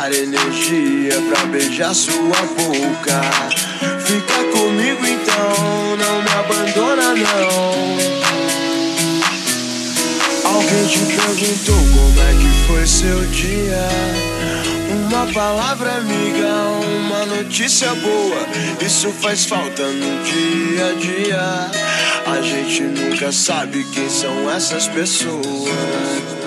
gastar energia pra beijar sua boca. Fica comigo então, não me abandona não. Alguém te perguntou como é que foi seu dia? Uma palavra amiga, uma notícia boa. Isso faz falta no dia a dia. A gente nunca sabe quem são essas pessoas.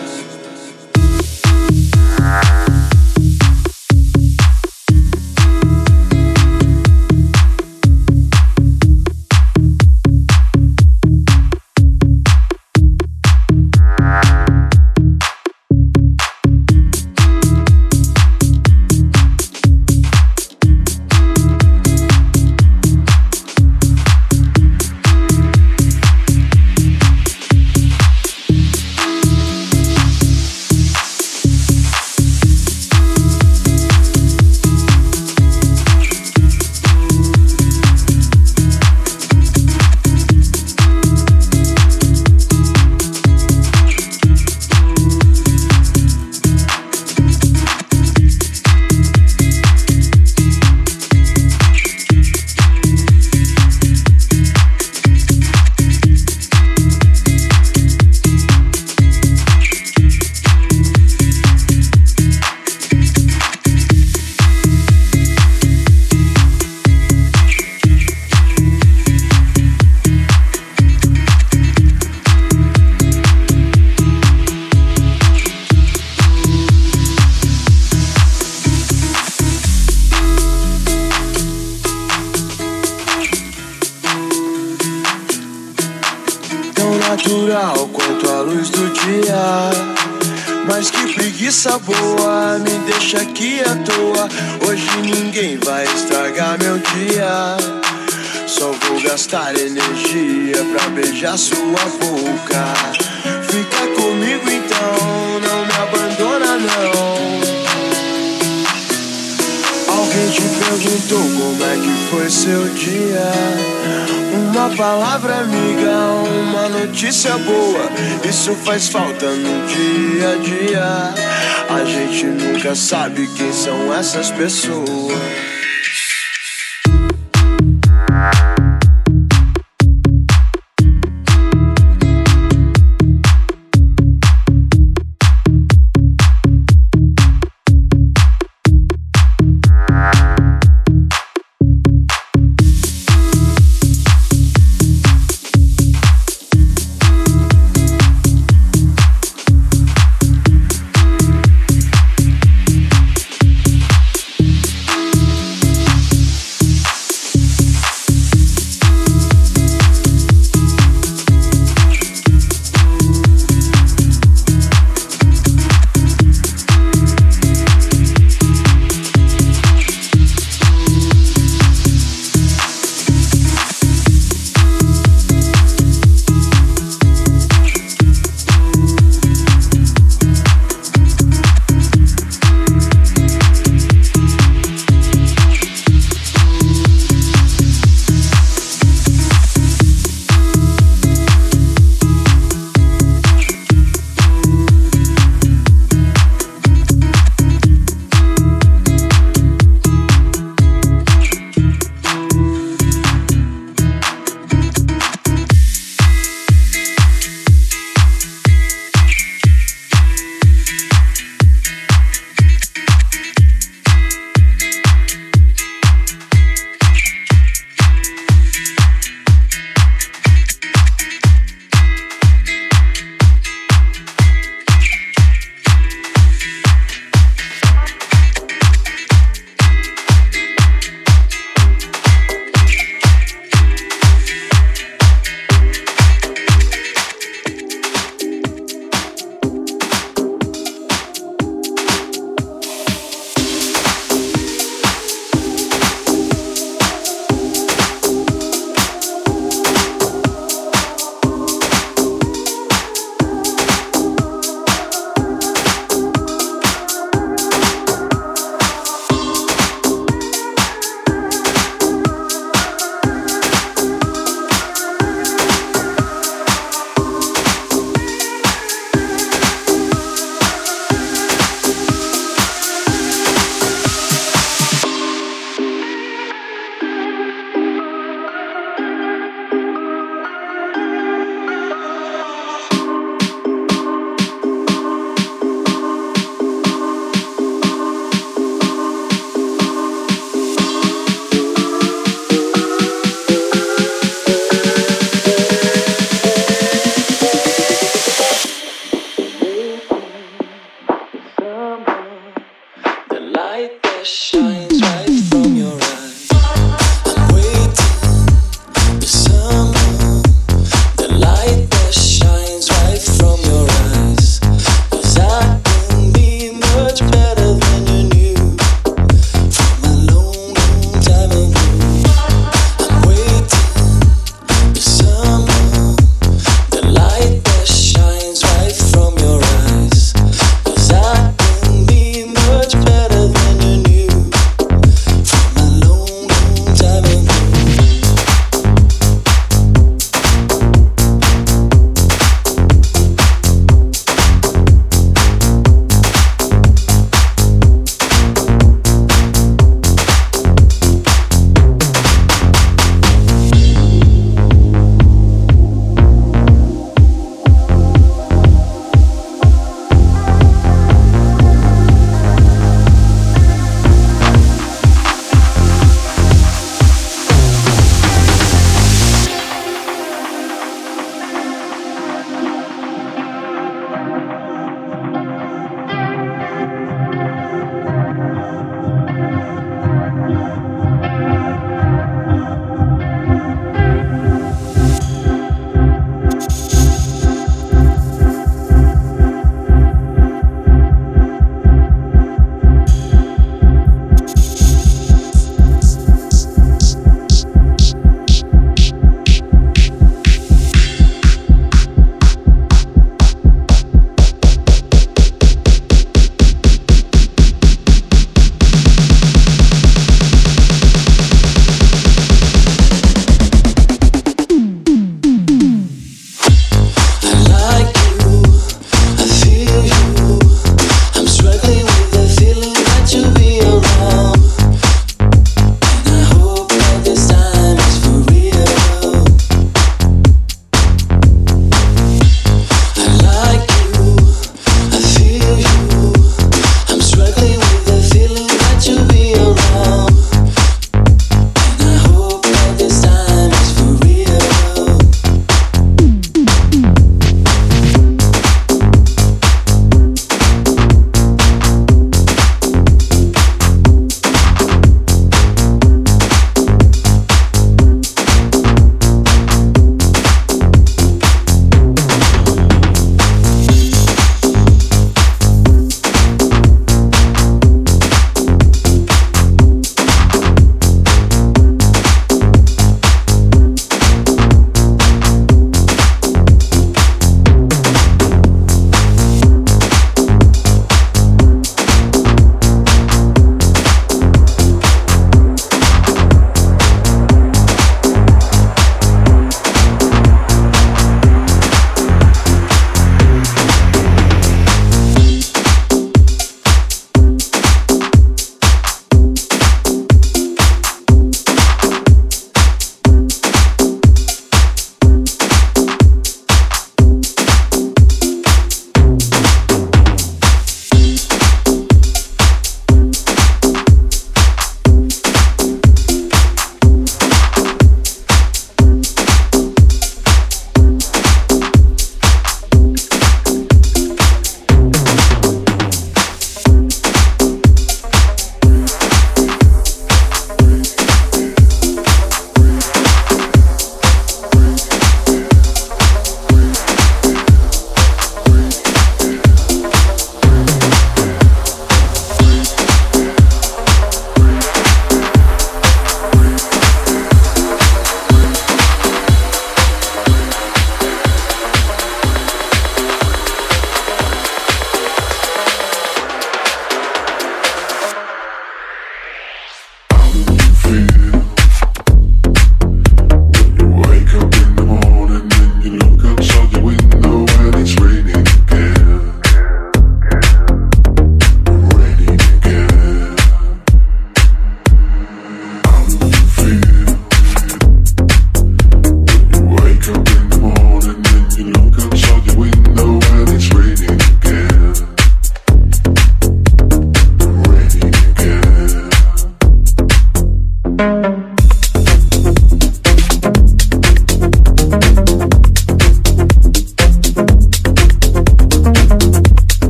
Falta no dia a dia. A gente nunca sabe quem são essas pessoas.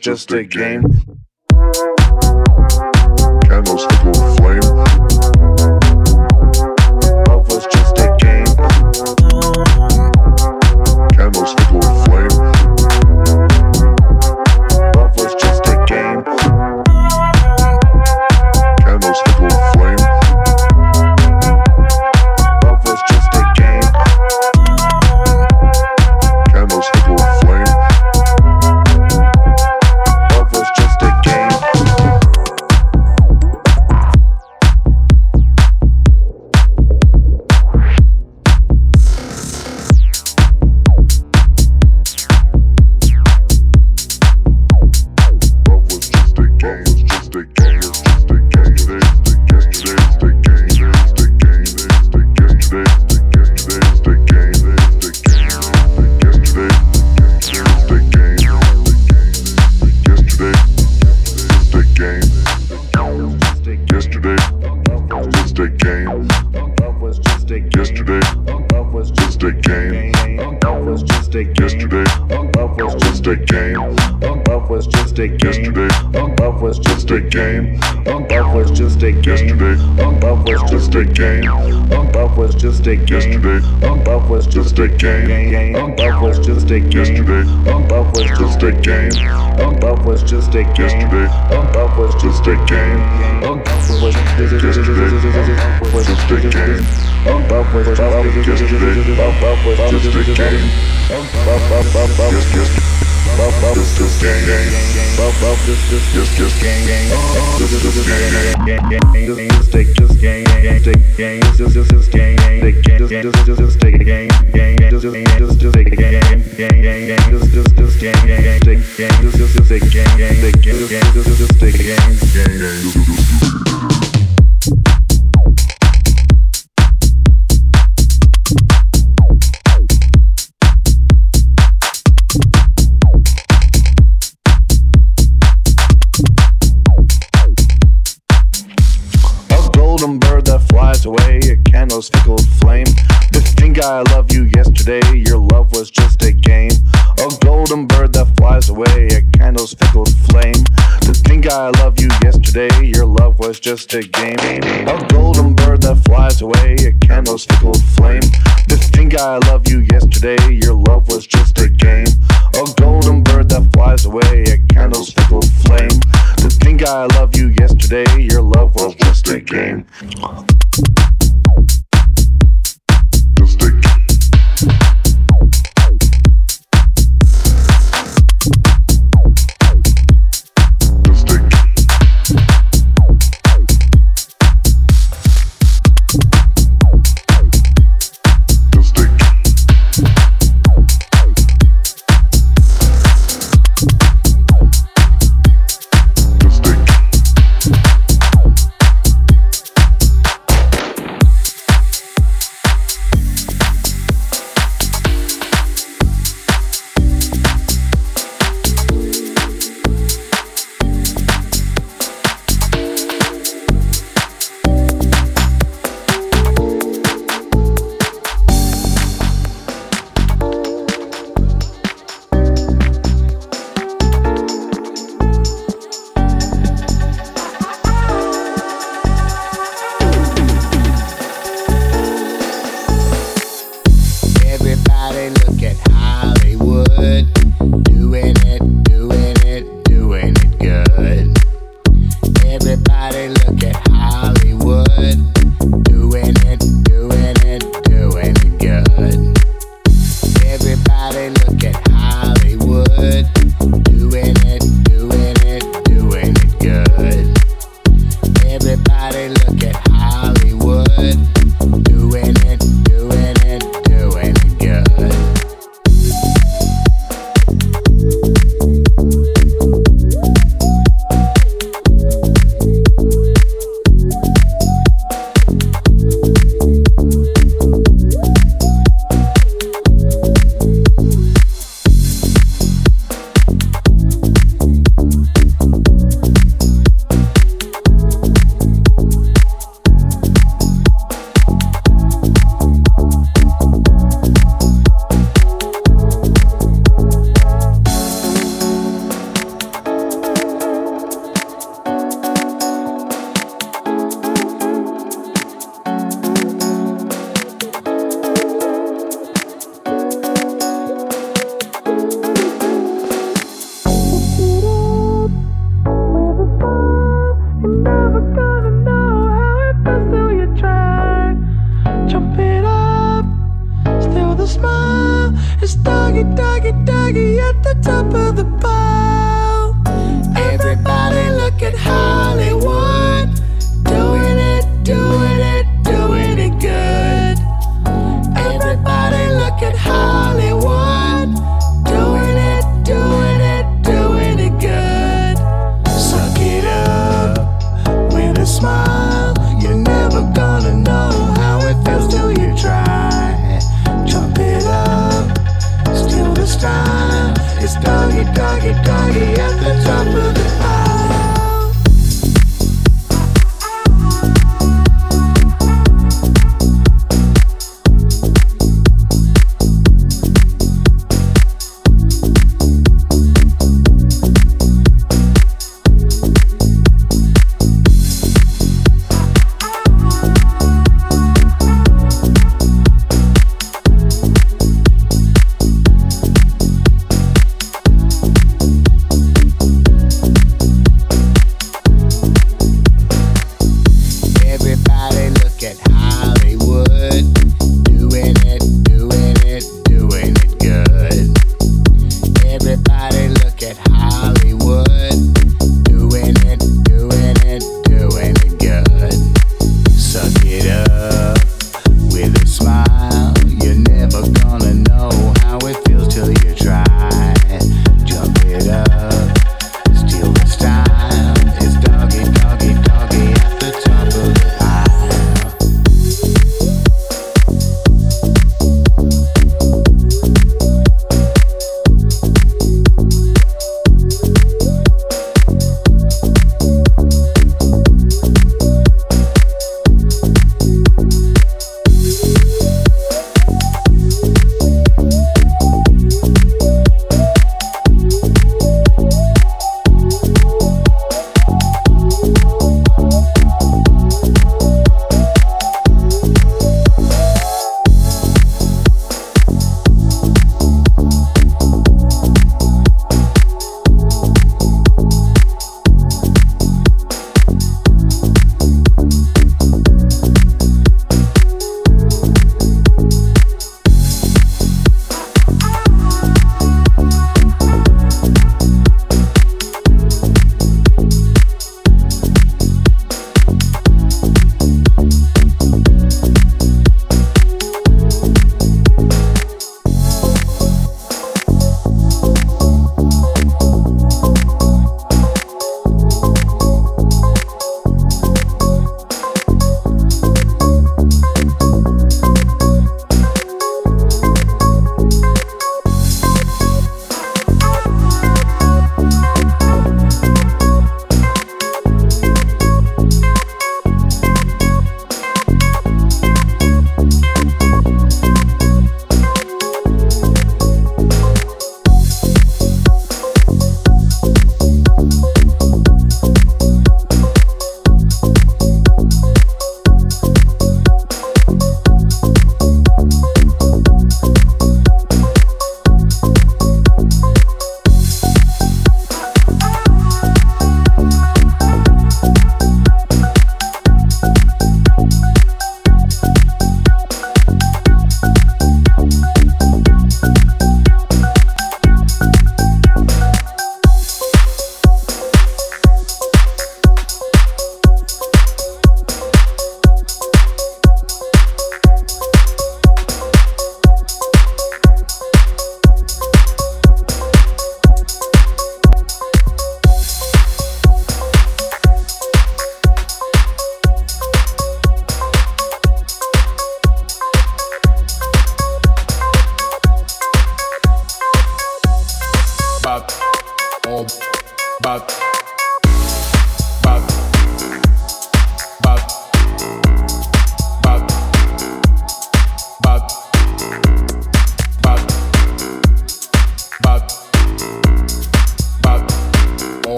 Just a game. just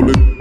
rolling.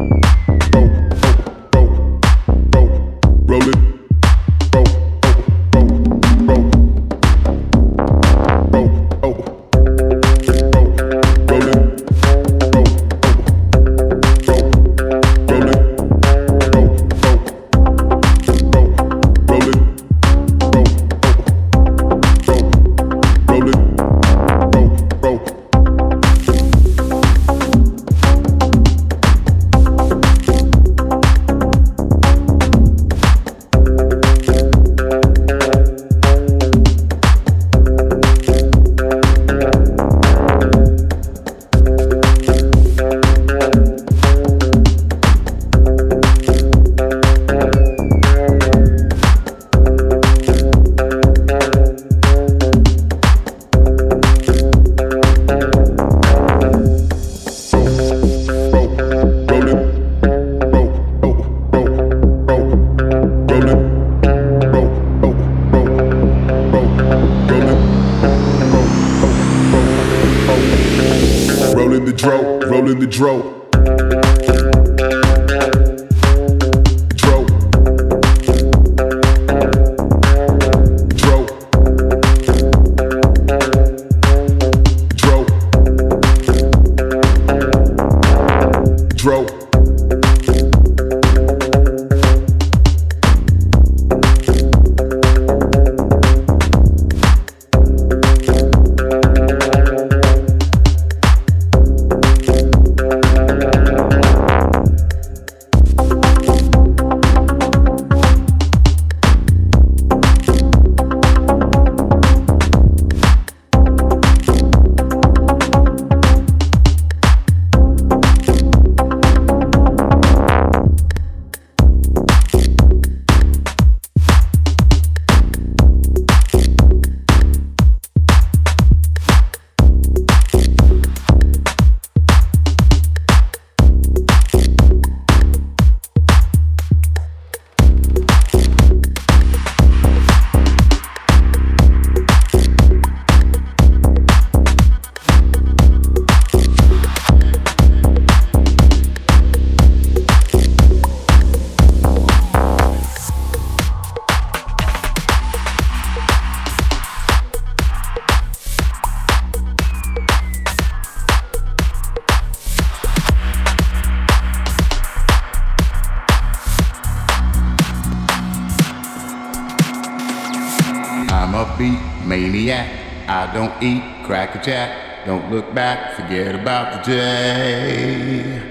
look back, forget about the day.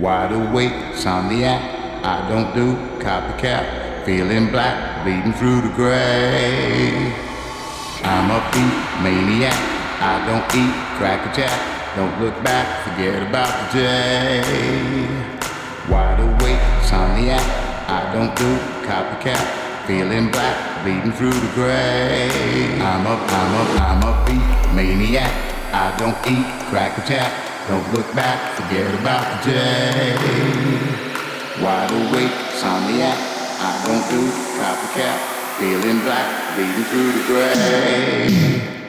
Wide awake, insomniac, I don't do copycat. Feeling black, bleeding through the gray. I'm a beat maniac, I don't eat crack jack. Don't look back, forget about the day. Wide awake, insomniac, I don't do copycat. Feeling black, bleeding through the gray. I'm a, I'm a, I'm a beat maniac. Don't eat, crack attack. Don't look back, forget about the day. Wide awake, somniac. I don't do copycat. Feeling black, bleeding through the gray.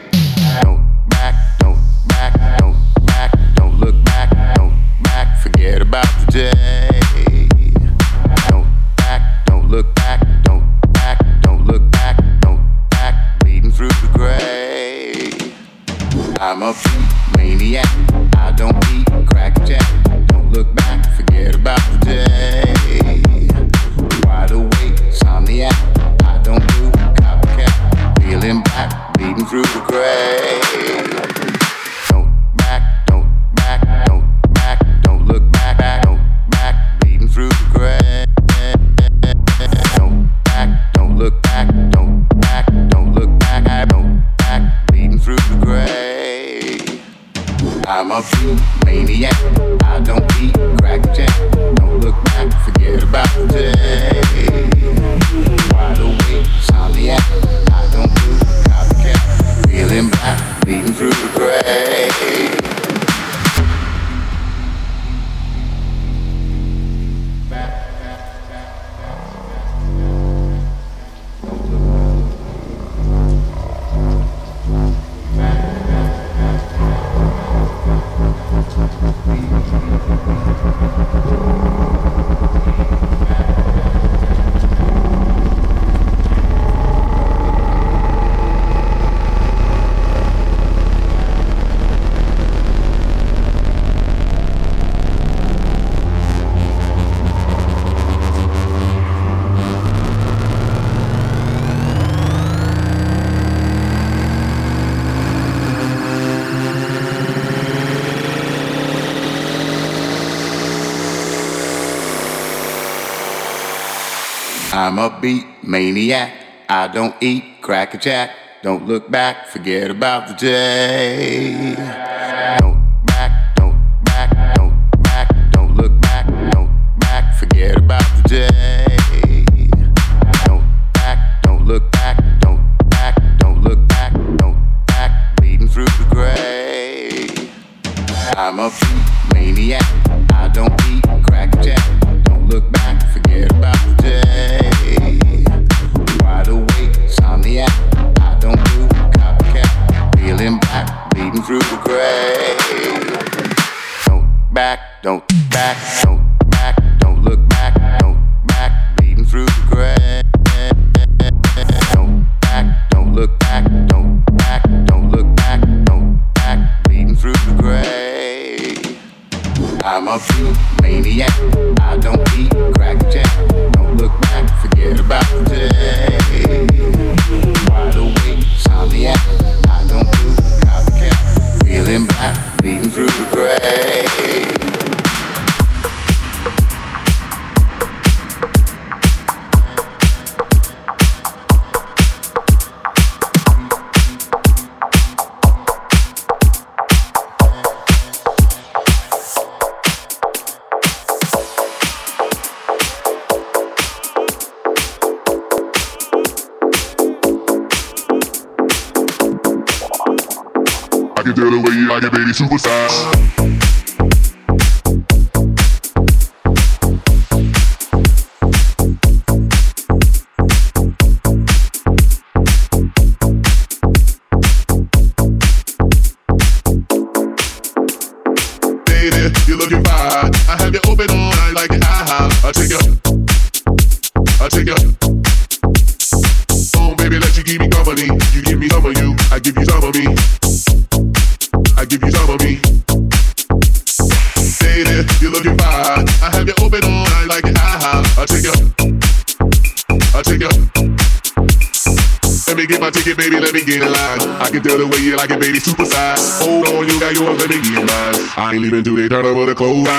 I'm a beat maniac. I don't eat, crack a jack. Don't look back, forget about the day.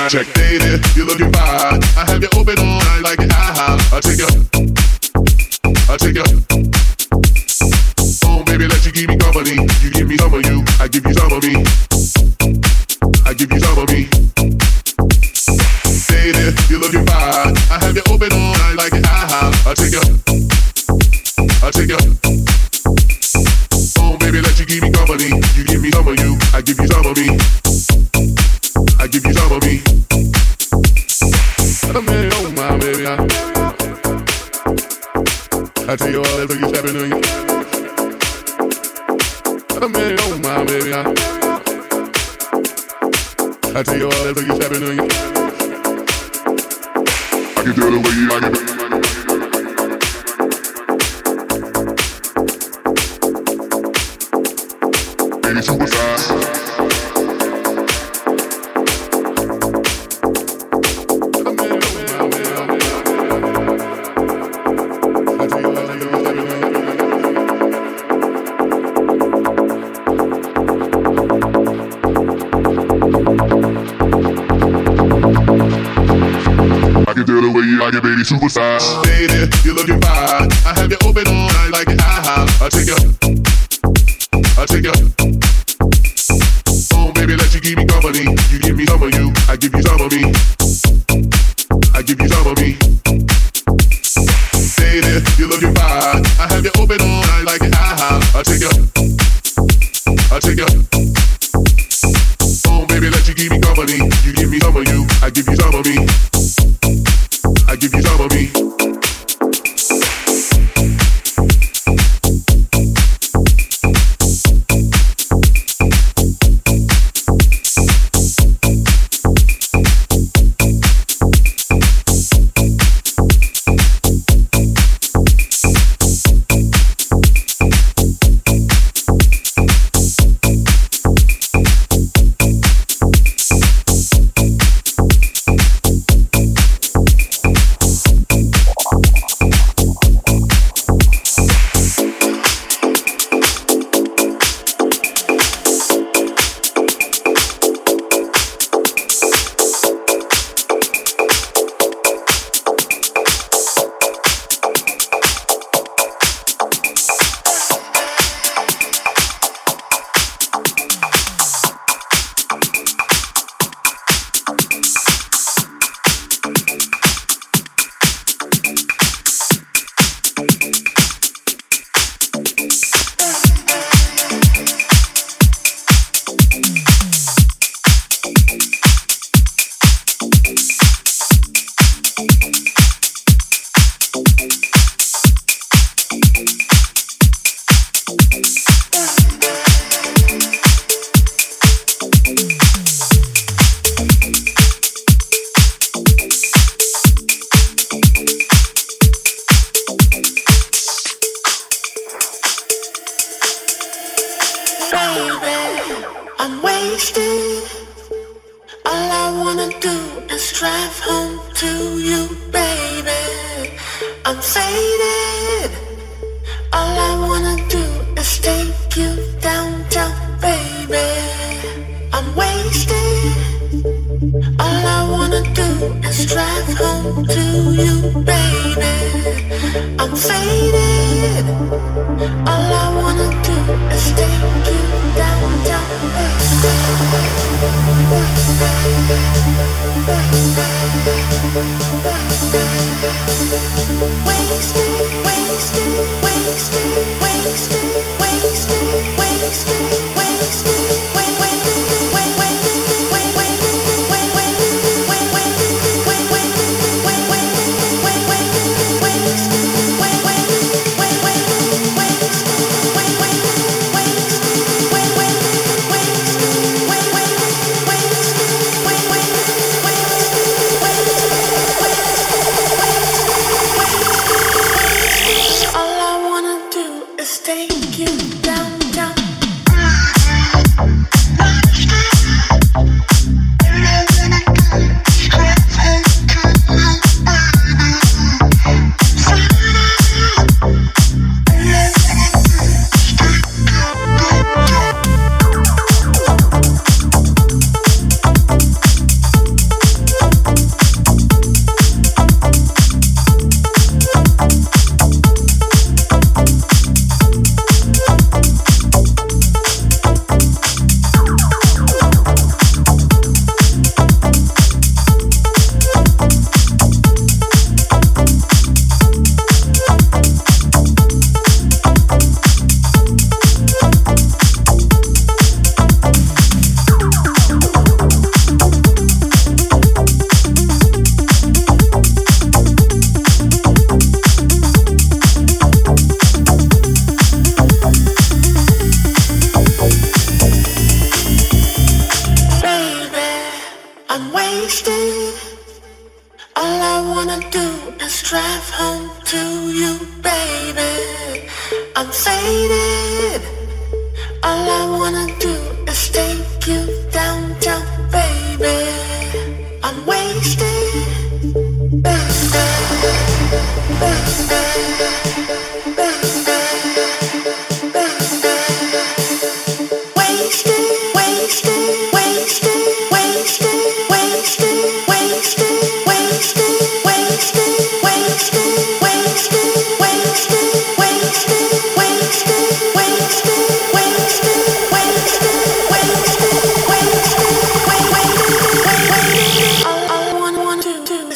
Check. I take a baby, let you me company. You give me some of you, I give you some of me.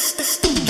Steve.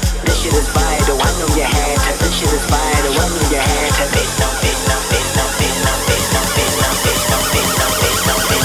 This shit is vital. I know you had to. This shit is vital. I know you had to. Bitch, no, bitch, no, bitch, no, bitch, no, bitch, no, bitch, no, bitch, no, bitch, no, bitch, no, bitch.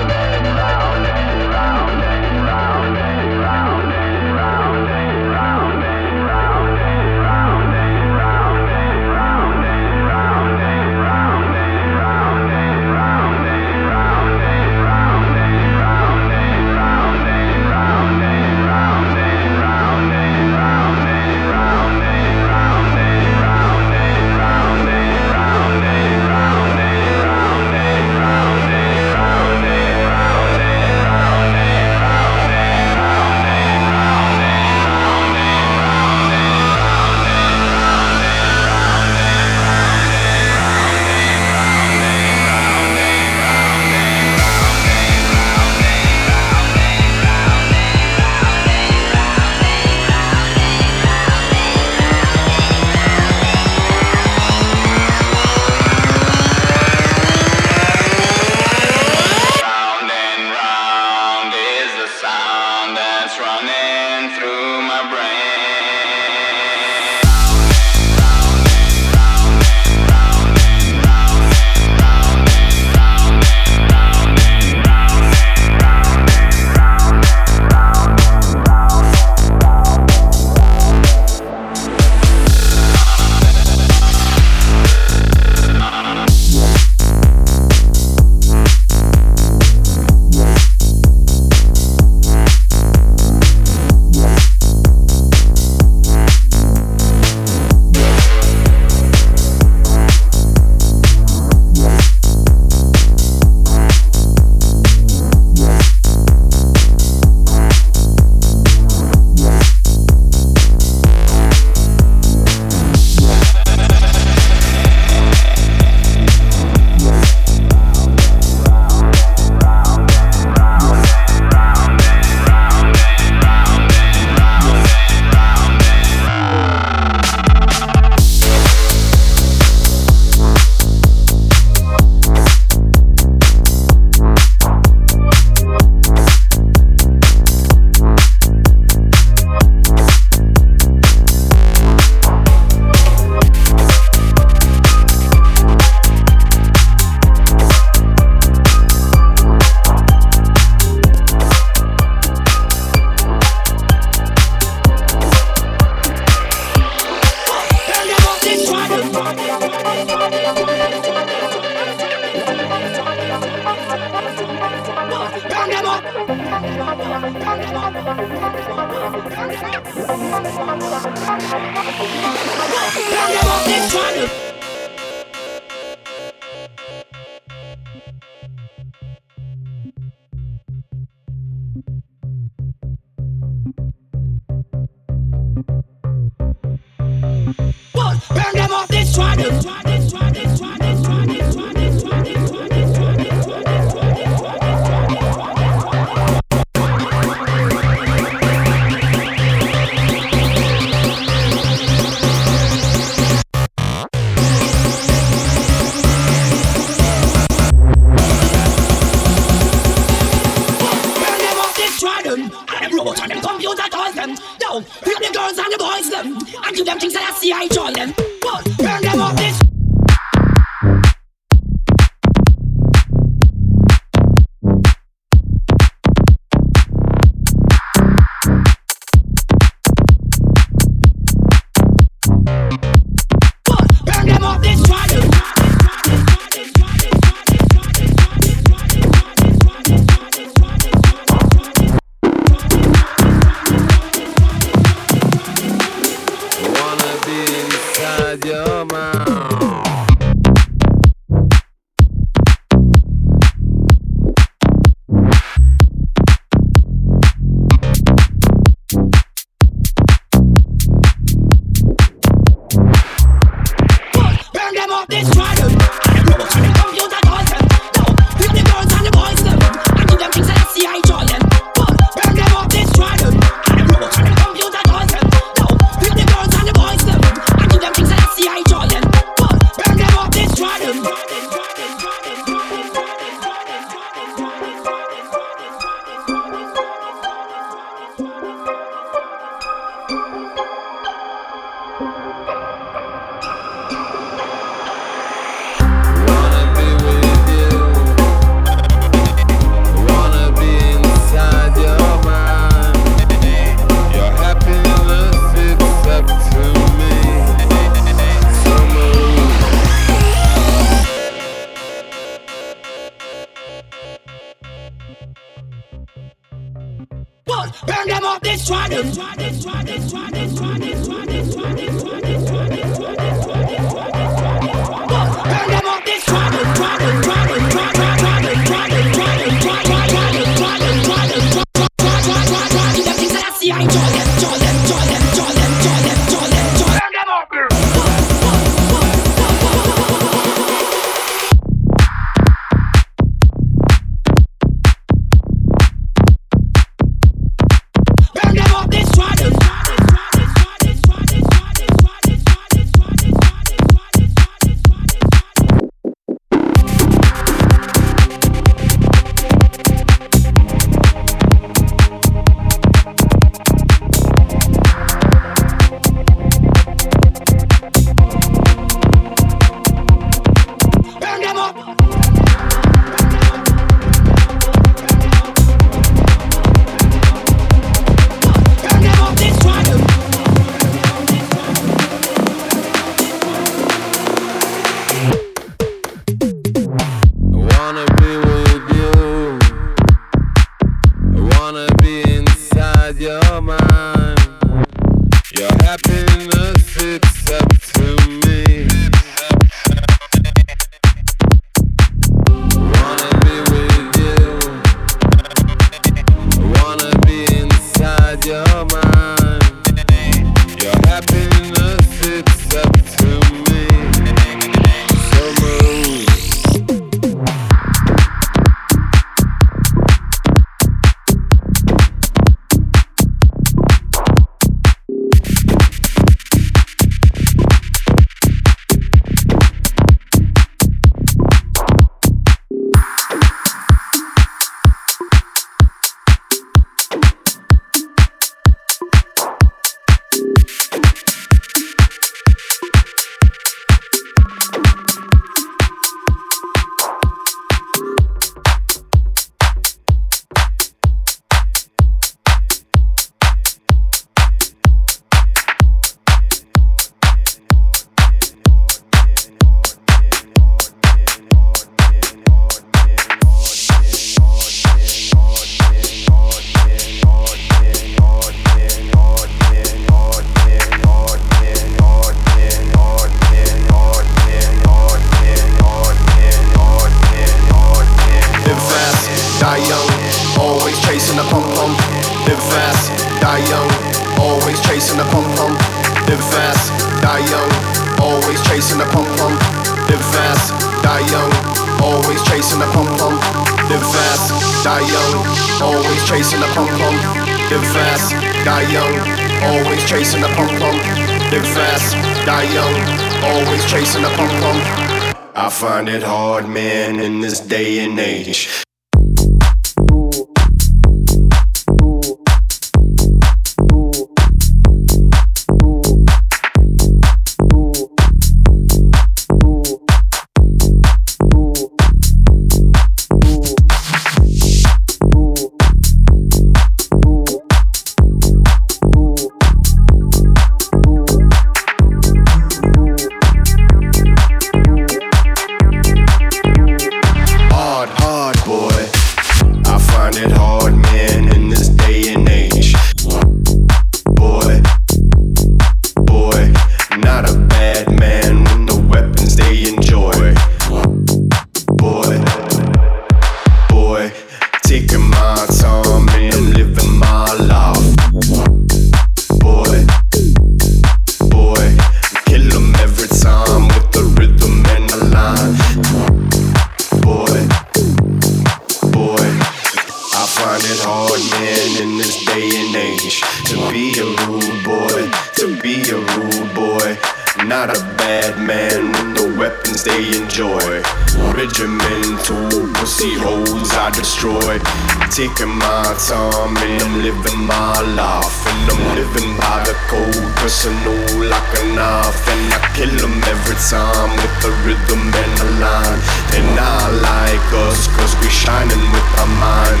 I'm living by the code, personal like a knife. And I kill 'em every time with the rhythm and the line. And I like us, cause we shining with our mind.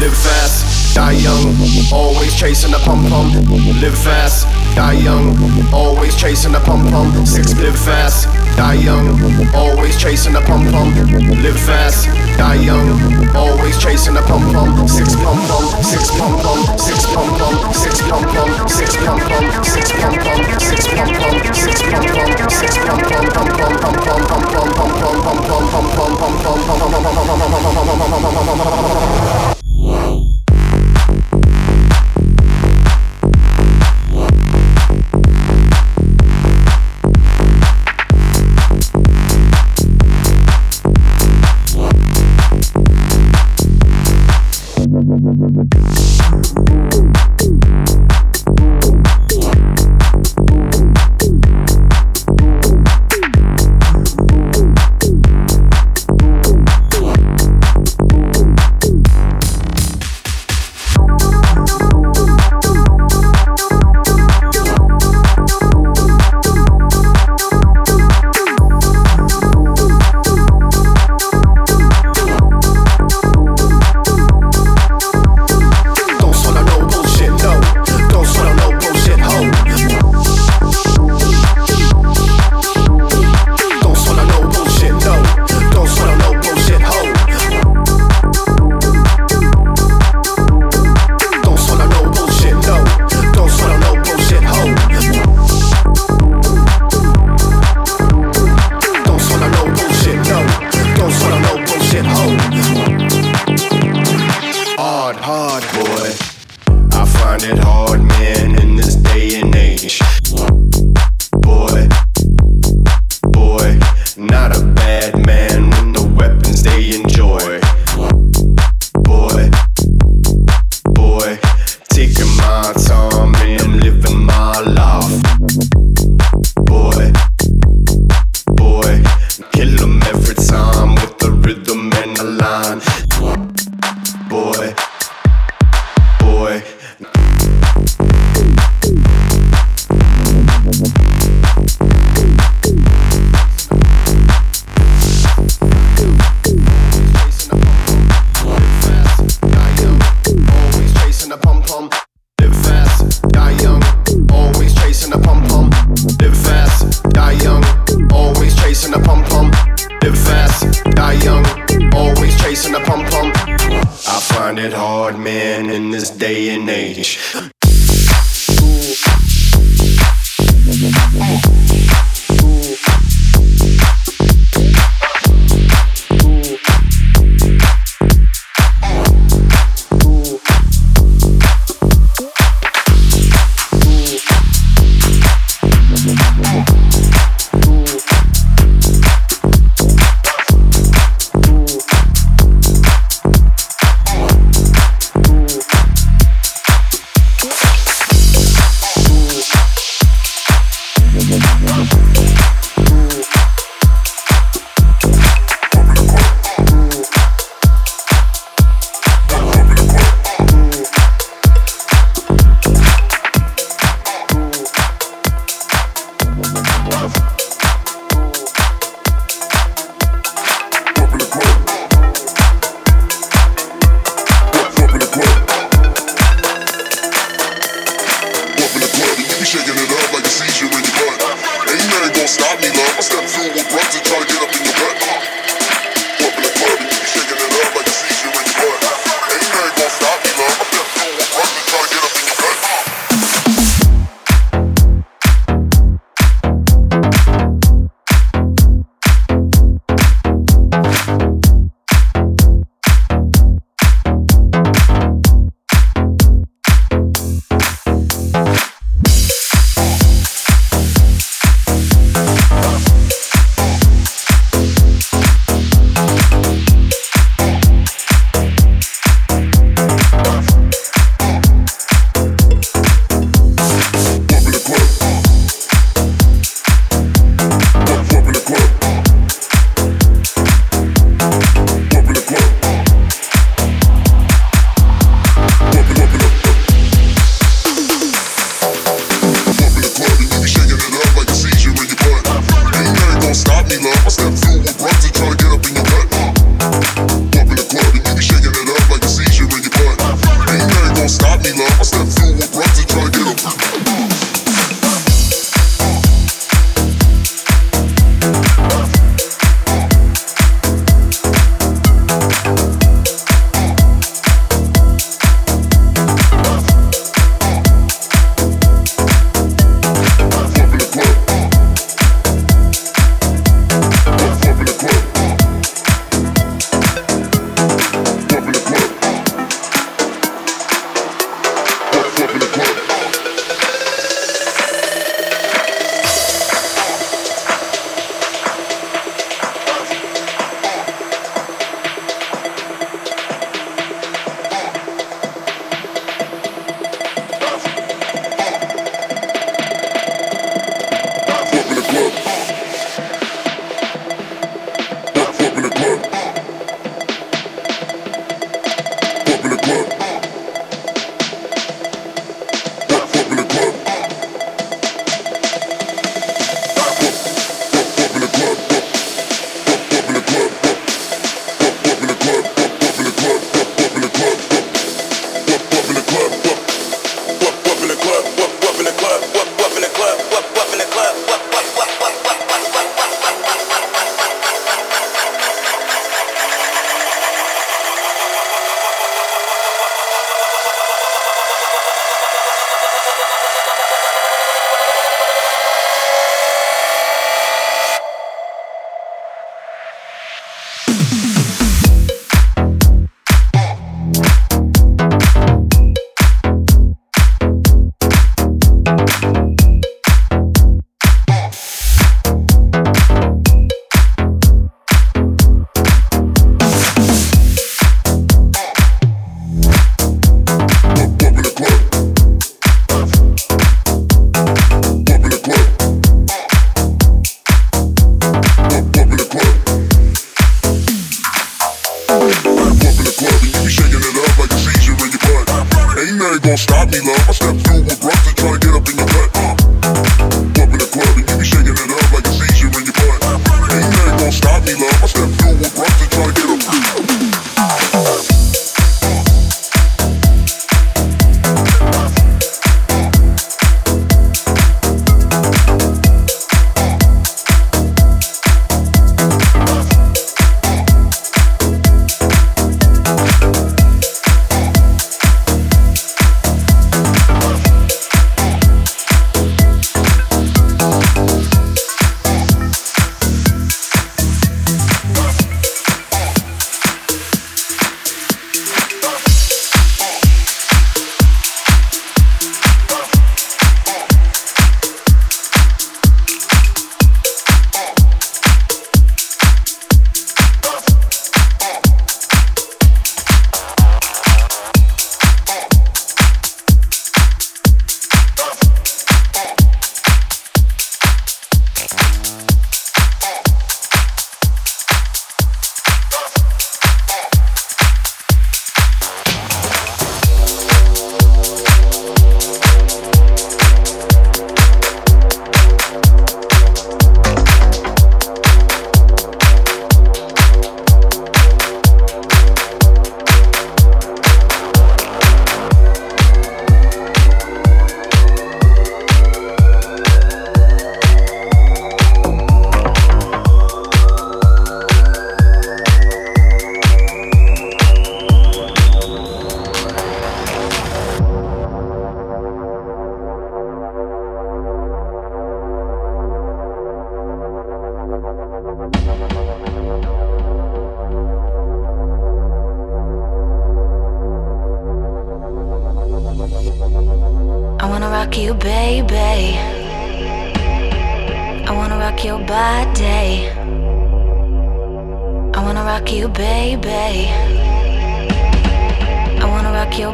Live fast, die young, always chasing the pum pum. Live fast, die young, always chasing the pum pum. Six, live fast, die young, always chasing the pum pum. Live fast, die young, always chasing the pum pum. Six pum pum, six pum pum, six pum pum, six pum pum, six pum pum, six pum pum, six pum pum, six pum pum, six pum pum, pum pum pum pum pum pum pum pum pum pum pum pum pum pum pum pum pum Don't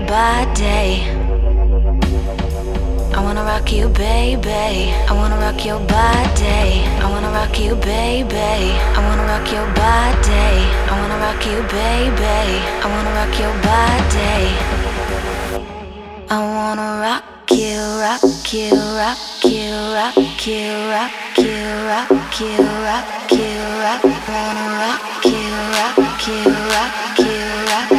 by day. I wanna rock you, baby. I wanna rock your body. I wanna rock you, baby. I wanna rock your body. I wanna rock you, baby. I wanna rock your body. I wanna rock you, rock you, rock you, rock you, rock you, rock you, rock you, rock. Wanna rock you, rock you, rock you, rock. you.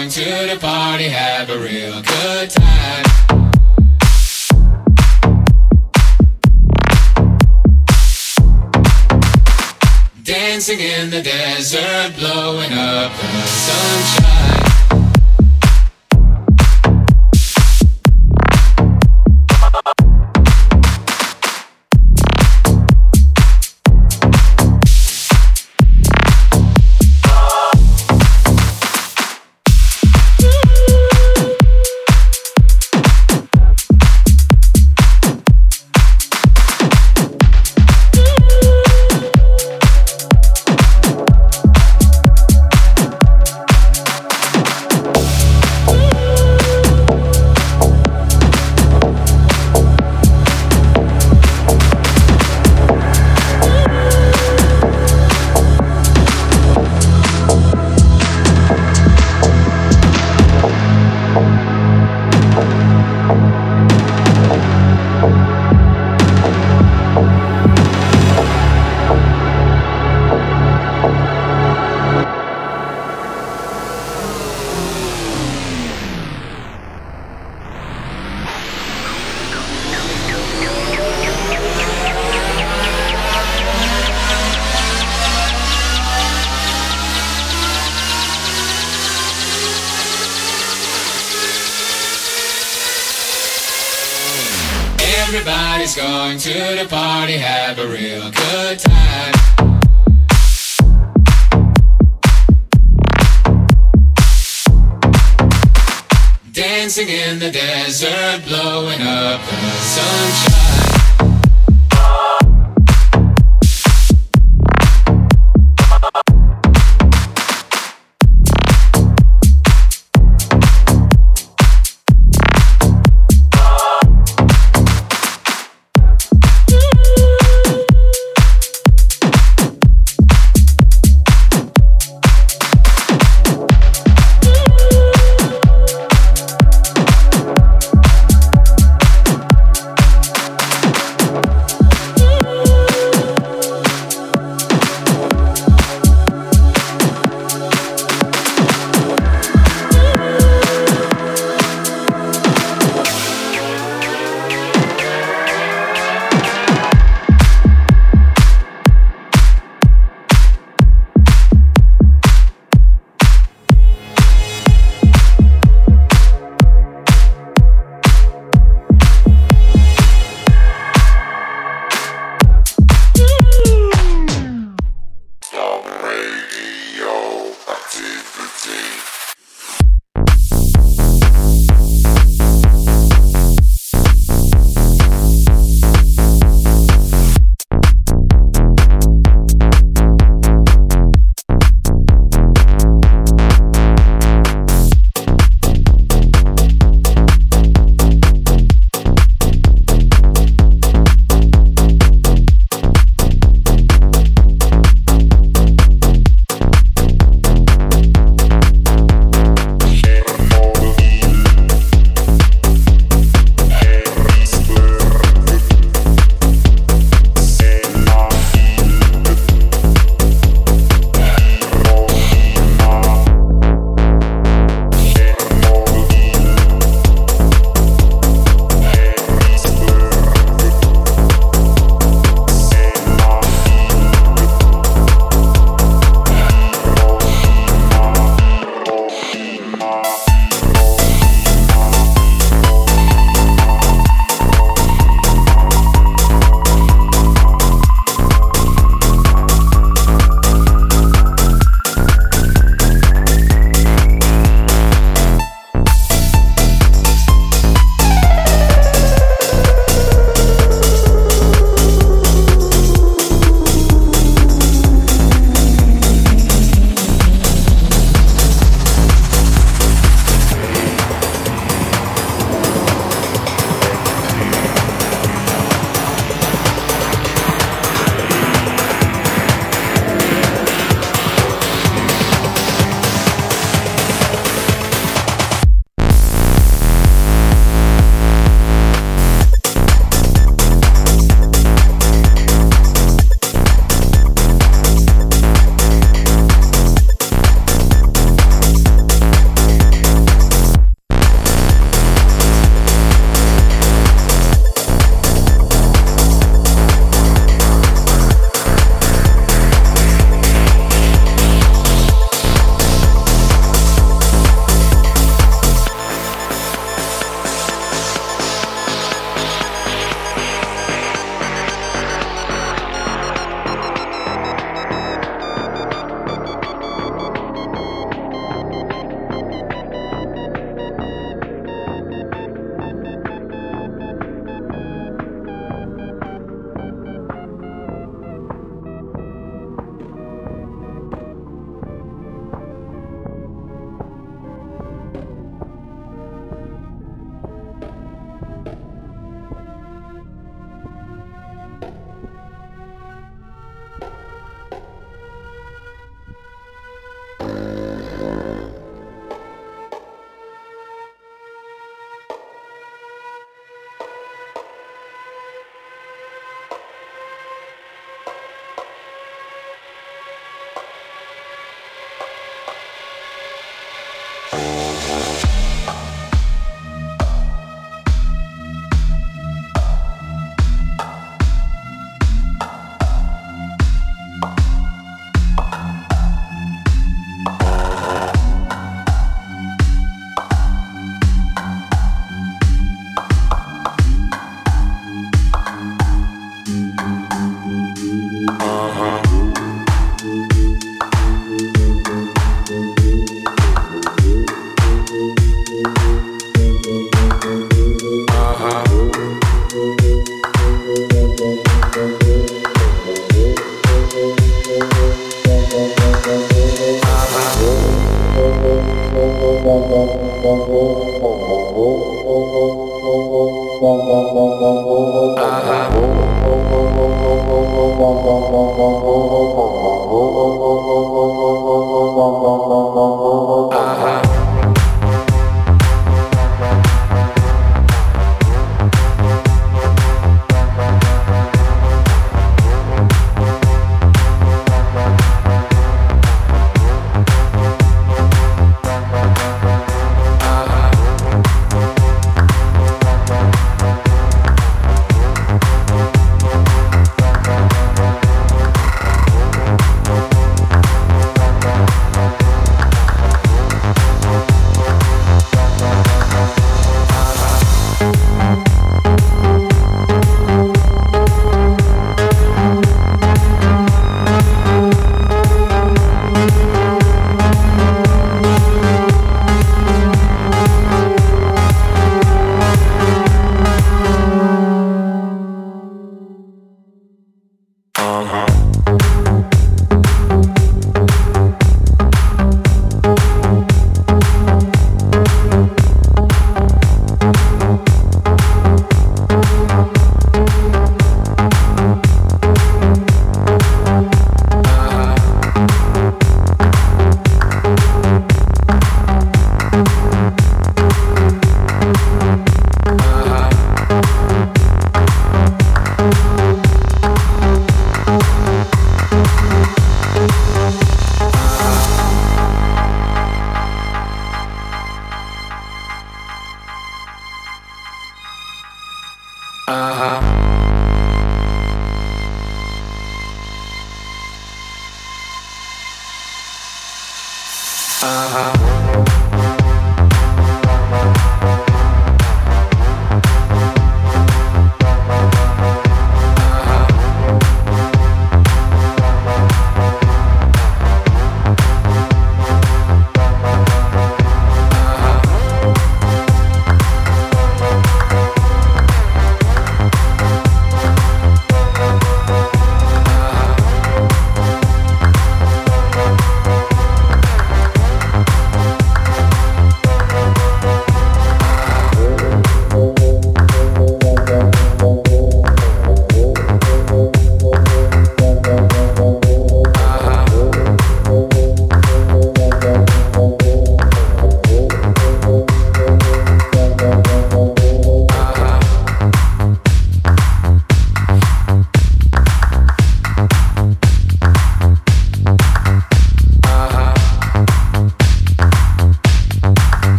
Going to the party, have a real good time. Dancing in the desert, blowing up the sunshine.